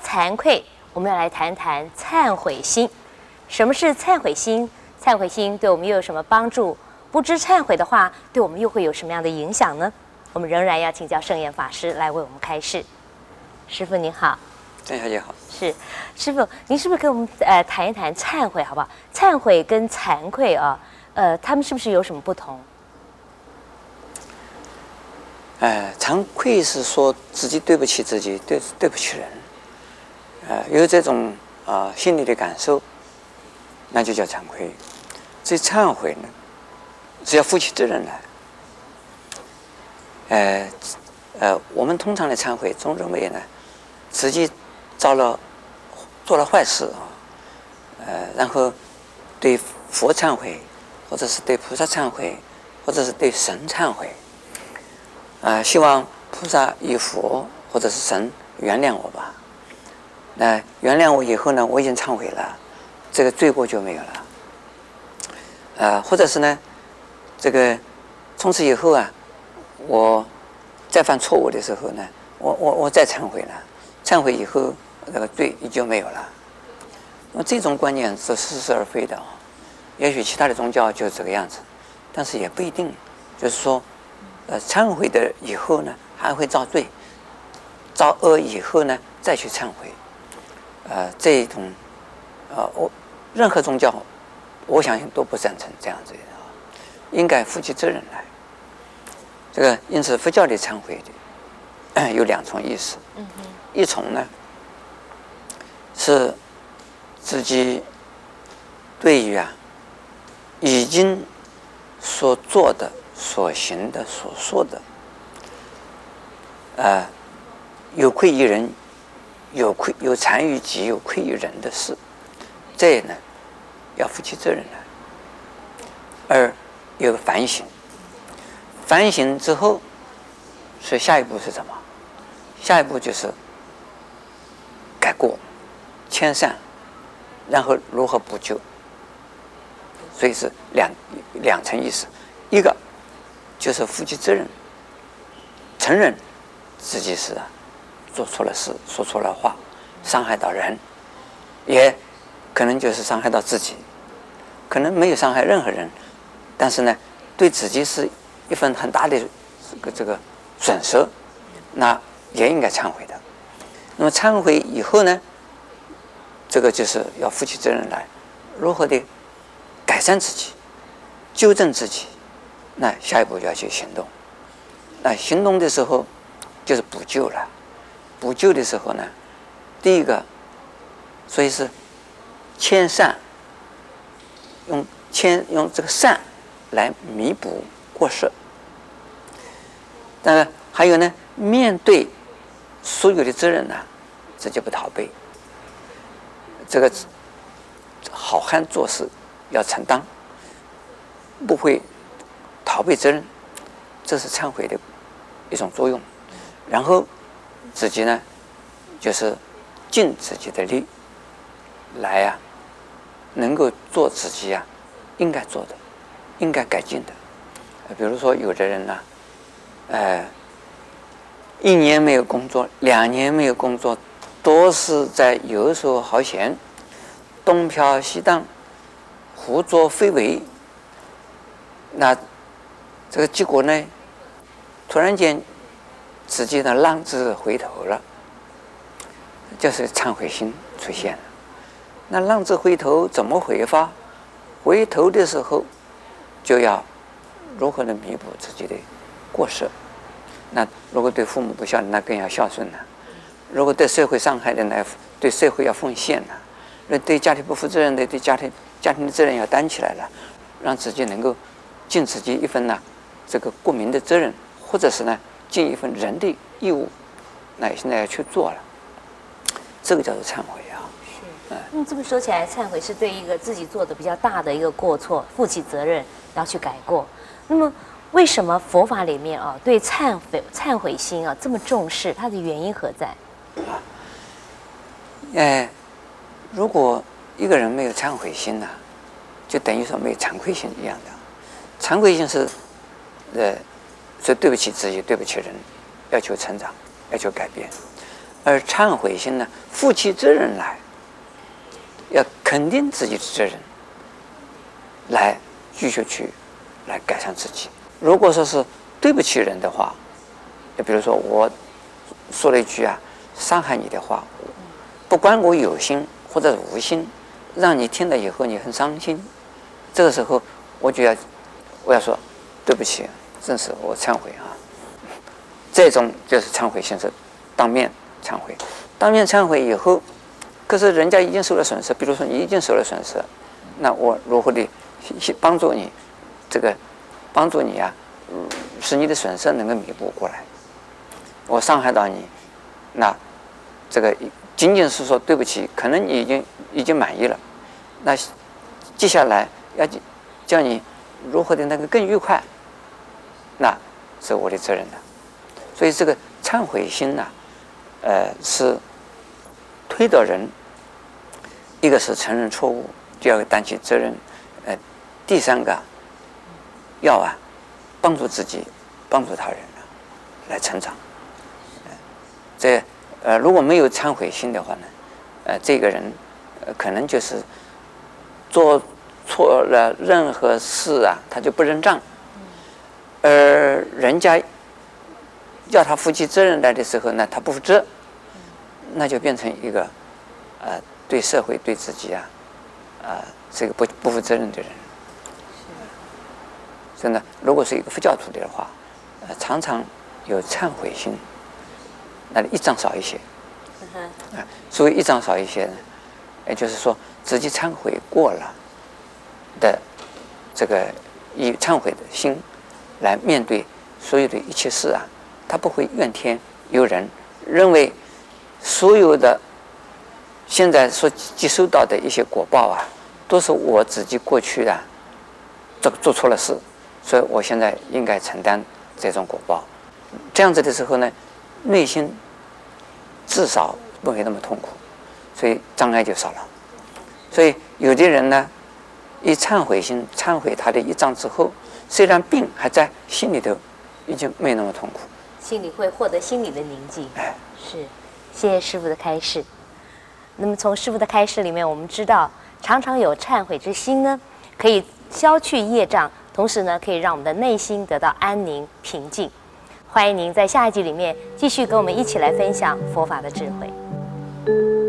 惭愧，我们要来谈谈忏悔心。什么是忏悔心？忏悔心对我们又有什么帮助？不知忏悔的话，对我们又会有什么样的影响呢？我们仍然要请教圣严法师来为我们开示。师傅您好，郑小姐好。是，师傅，您是不是跟我们呃谈一谈忏悔好不好？忏悔跟惭愧啊，呃，他们是不是有什么不同？呃，惭愧是说自己对不起自己，对对不起人，呃，有这种啊、呃、心理的感受，那就叫惭愧。这忏悔呢，是要负起责任来。呃呃，我们通常的忏悔总认为呢，自己遭了做了坏事啊，呃，然后对佛忏悔，或者是对菩萨忏悔，或者是对神忏悔，啊、希望菩萨与佛或者是神原谅我吧。那、原谅我以后呢，我已经忏悔了，这个罪过就没有了。呃，或者是呢，这个从此以后啊，我再犯错误的时候呢，我我我再忏悔了，忏悔以后这个罪也就没有了。那么这种观念是似是而非的啊。也许其他的宗教就是这个样子，但是也不一定。就是说，呃，忏悔的以后呢，还会造罪，造恶以后呢，再去忏悔。呃，这一种，呃，我任何宗教。我相信都不赞成这样子的，应该负起责任来。这个因此佛教的忏悔的有两重意思，嗯一重呢是自己对于啊已经所做的、所行的、所说的，呃，有愧于人、有愧有惭于己、有愧于人的事，这也呢。要负起责任来，而有个反省，反省之后，所以下一步是什么？下一步就是改过、迁善，然后如何补救。所以是两两层意思，一个就是负起责任，承认自己是做错了事、说错了话，伤害到人，也可能就是伤害到自己。可能没有伤害任何人，但是呢，对自己是一份很大的这个这个损失，那也应该忏悔的。那么忏悔以后呢，这个就是要负起责任来，如何的改善自己、纠正自己，那下一步就要去行动。那行动的时候就是补救了，补救的时候呢，第一个，所以是迁善。用谦用这个善来弥补过失，当然还有呢，面对所有的责任呢，直接不逃避。这个好汉做事要承担，不会逃避责任，这是忏悔的一种作用。然后自己呢，就是尽自己的力来呀、能够做自己呀、啊，应该做的，应该改进的。比如说，有的人呢、呃，一年没有工作，两年没有工作，都是在游手好闲，东飘西荡，胡作非为。那这个结果呢，突然间自己的浪子回头了，就是忏悔心出现了。那浪子回头怎么回法？回头的时候，就要如何能弥补自己的过失？那如果对父母不孝，那更要孝顺了；如果对社会伤害的，那对社会要奉献了；那对家庭不负责任的，对家庭家庭的责任要担起来了，让自己能够尽自己一份呢这个国民的责任，或者是呢尽一份人的义务，那现在要去做了，这个叫做忏悔。那么这么说起来，忏悔是对一个自己做的比较大的一个过错负起责任，然后去改过。那么为什么佛法里面啊对忏悔忏悔心啊这么重视？它的原因何在？啊，哎，如果一个人没有忏悔心呢，就等于说没有惭愧心一样的。惭愧心是，呃，所以对不起自己，对不起人，要求成长，要求改变。而忏悔心呢，负起责任来，要肯定自己的责任，来继续去来改善自己。如果说是对不起人的话，就比如说我说了一句啊伤害你的话，不管我有心或者是无心，让你听了以后你很伤心，这个时候我就要我要说对不起，正是我忏悔啊。这种就是忏悔心，是当面忏悔，当面忏悔以后，可是人家已经受了损失，比如说你已经受了损失，那我如何的帮助你，这个帮助你啊？使你的损失能够弥补过来。我伤害到你，那这个仅仅是说对不起，可能你已经已经满意了。那接下来要叫你如何的那个更愉快，那是我的责任了。所以这个忏悔心呢，呃，是推导人，一个是承认错误，第二个担起责任，呃，第三个要啊。帮助自己，帮助他人，来成长。这呃，如果没有忏悔心的话呢，呃，这个人呃可能就是做错了任何事啊，他就不认账。而人家要他负起责任来的时候呢，他不负责，那就变成一个呃对社会对自己啊啊这个不不负责任的人。真的，如果是一个佛教徒的话，呃，常常有忏悔心，那一张少一些。啊，所以一张少一些呢，也就是说自己忏悔过了的这个以忏悔的心来面对所有的一切事啊，他不会怨天尤人，认为所有的现在所接收到的一些果报啊，都是我自己过去的做做错了事。所以我现在应该承担这种果报，这样子的时候呢，内心至少不会那么痛苦，所以障碍就少了。所以有的人呢，一忏悔心忏悔他的一障之后，虽然病还在，心里头已经没那么痛苦，心里会获得心里的宁静。哎，是，谢谢师傅的开示。那么从师傅的开示里面，我们知道，常常有忏悔之心呢，可以消去业障。同时呢，可以让我们的内心得到安宁平静。欢迎您在下一集里面继续跟我们一起来分享佛法的智慧。